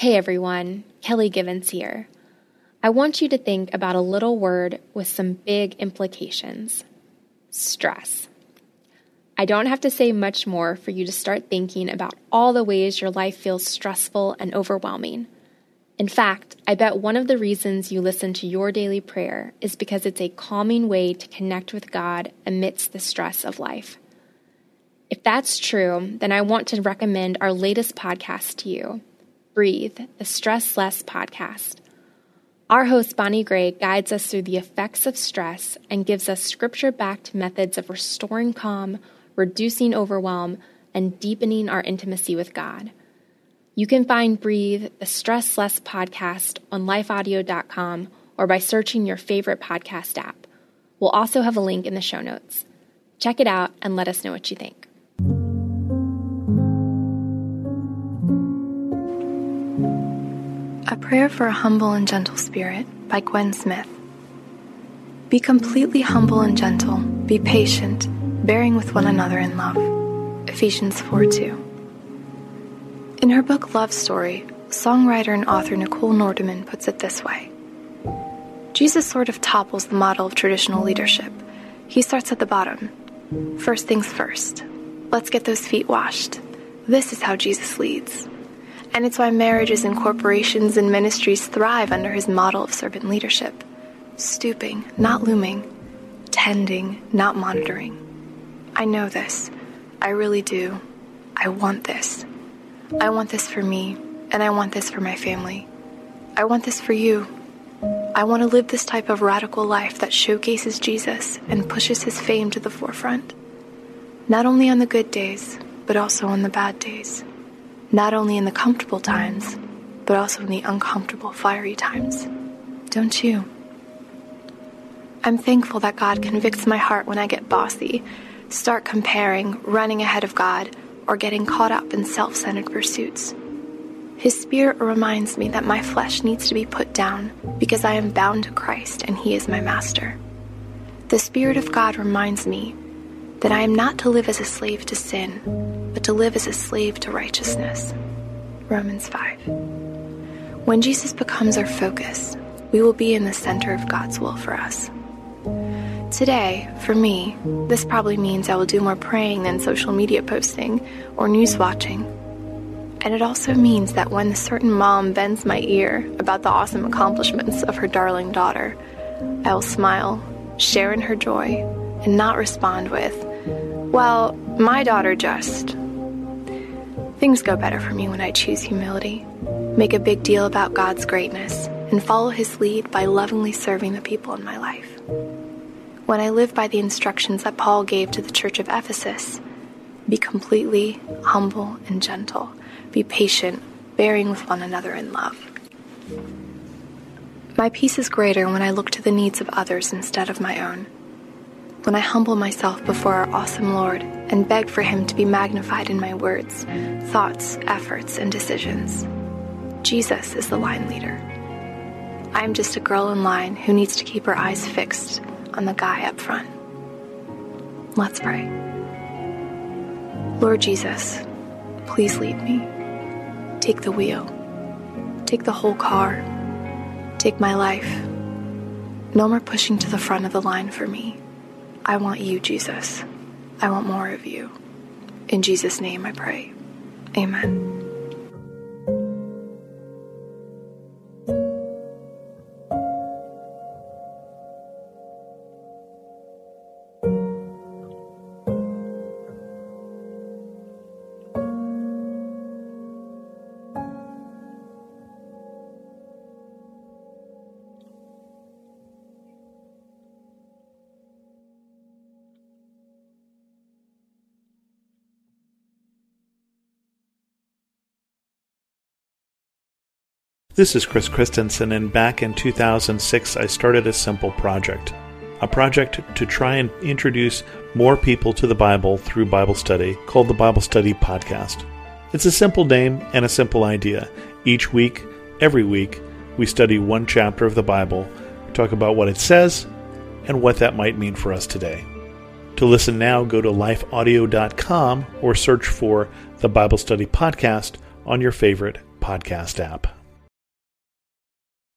Hey everyone, Kelly Givens here. I want you to think about a little word with some big implications stress. I don't have to say much more for you to start thinking about all the ways your life feels stressful and overwhelming. In fact, I bet one of the reasons you listen to your daily prayer is because it's a calming way to connect with God amidst the stress of life. If that's true, then I want to recommend our latest podcast to you Breathe, the Stress Less podcast. Our host, Bonnie Gray, guides us through the effects of stress and gives us scripture backed methods of restoring calm, reducing overwhelm, and deepening our intimacy with God. You can find Breathe, the Stress Less podcast, on lifeaudio.com or by searching your favorite podcast app. We'll also have a link in the show notes. Check it out and let us know what you think. Prayer for a Humble and Gentle Spirit by Gwen Smith. Be completely humble and gentle, be patient, bearing with one another in love. Ephesians 4 2. In her book Love Story, songwriter and author Nicole Nordeman puts it this way Jesus sort of topples the model of traditional leadership. He starts at the bottom. First things first. Let's get those feet washed. This is how Jesus leads. And it's why marriages and corporations and ministries thrive under his model of servant leadership stooping, not looming, tending, not monitoring. I know this. I really do. I want this. I want this for me, and I want this for my family. I want this for you. I want to live this type of radical life that showcases Jesus and pushes his fame to the forefront. Not only on the good days, but also on the bad days not only in the comfortable times, but also in the uncomfortable, fiery times. Don't you? I'm thankful that God convicts my heart when I get bossy, start comparing, running ahead of God, or getting caught up in self centered pursuits. His Spirit reminds me that my flesh needs to be put down because I am bound to Christ and He is my master. The Spirit of God reminds me that I am not to live as a slave to sin, but to live as a slave to righteousness. Romans 5. When Jesus becomes our focus, we will be in the center of God's will for us. Today, for me, this probably means I will do more praying than social media posting or news watching. And it also means that when a certain mom bends my ear about the awesome accomplishments of her darling daughter, I will smile, share in her joy, and not respond with, well, my daughter just. Things go better for me when I choose humility, make a big deal about God's greatness, and follow His lead by lovingly serving the people in my life. When I live by the instructions that Paul gave to the church of Ephesus, be completely humble and gentle, be patient, bearing with one another in love. My peace is greater when I look to the needs of others instead of my own when I humble myself before our awesome Lord and beg for Him to be magnified in my words, thoughts, efforts, and decisions. Jesus is the line leader. I am just a girl in line who needs to keep her eyes fixed on the guy up front. Let's pray. Lord Jesus, please lead me. Take the wheel. Take the whole car. Take my life. No more pushing to the front of the line for me. I want you, Jesus. I want more of you. In Jesus' name I pray. Amen. This is Chris Christensen, and back in 2006, I started a simple project. A project to try and introduce more people to the Bible through Bible study called the Bible Study Podcast. It's a simple name and a simple idea. Each week, every week, we study one chapter of the Bible, talk about what it says, and what that might mean for us today. To listen now, go to lifeaudio.com or search for the Bible Study Podcast on your favorite podcast app.